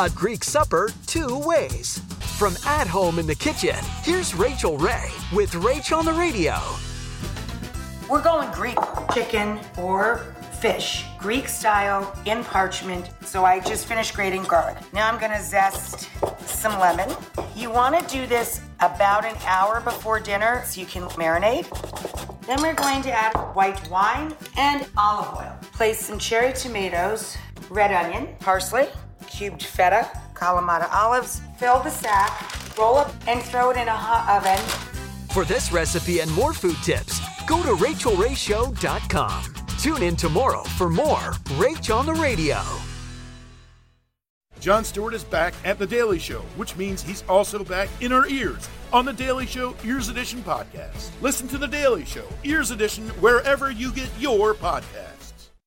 A Greek supper two ways. From at home in the kitchen, here's Rachael Ray with Rach on the radio. We're going Greek chicken or fish, Greek style in parchment. So I just finished grating garlic. Now I'm gonna zest some lemon. You wanna do this about an hour before dinner so you can marinate. Then we're going to add white wine and olive oil. Place some cherry tomatoes, red onion, parsley, cubed feta, Kalamata olives. Fill the sack, roll up, and throw it in a hot oven. For this recipe and more food tips, go to rachaelrayshow.com. Tune in tomorrow for more Rach on the Radio. Jon Stewart is back at The Daily Show, which means he's also back in our ears on The Daily Show Ears Edition podcast. Listen to The Daily Show Ears Edition wherever you get your podcast.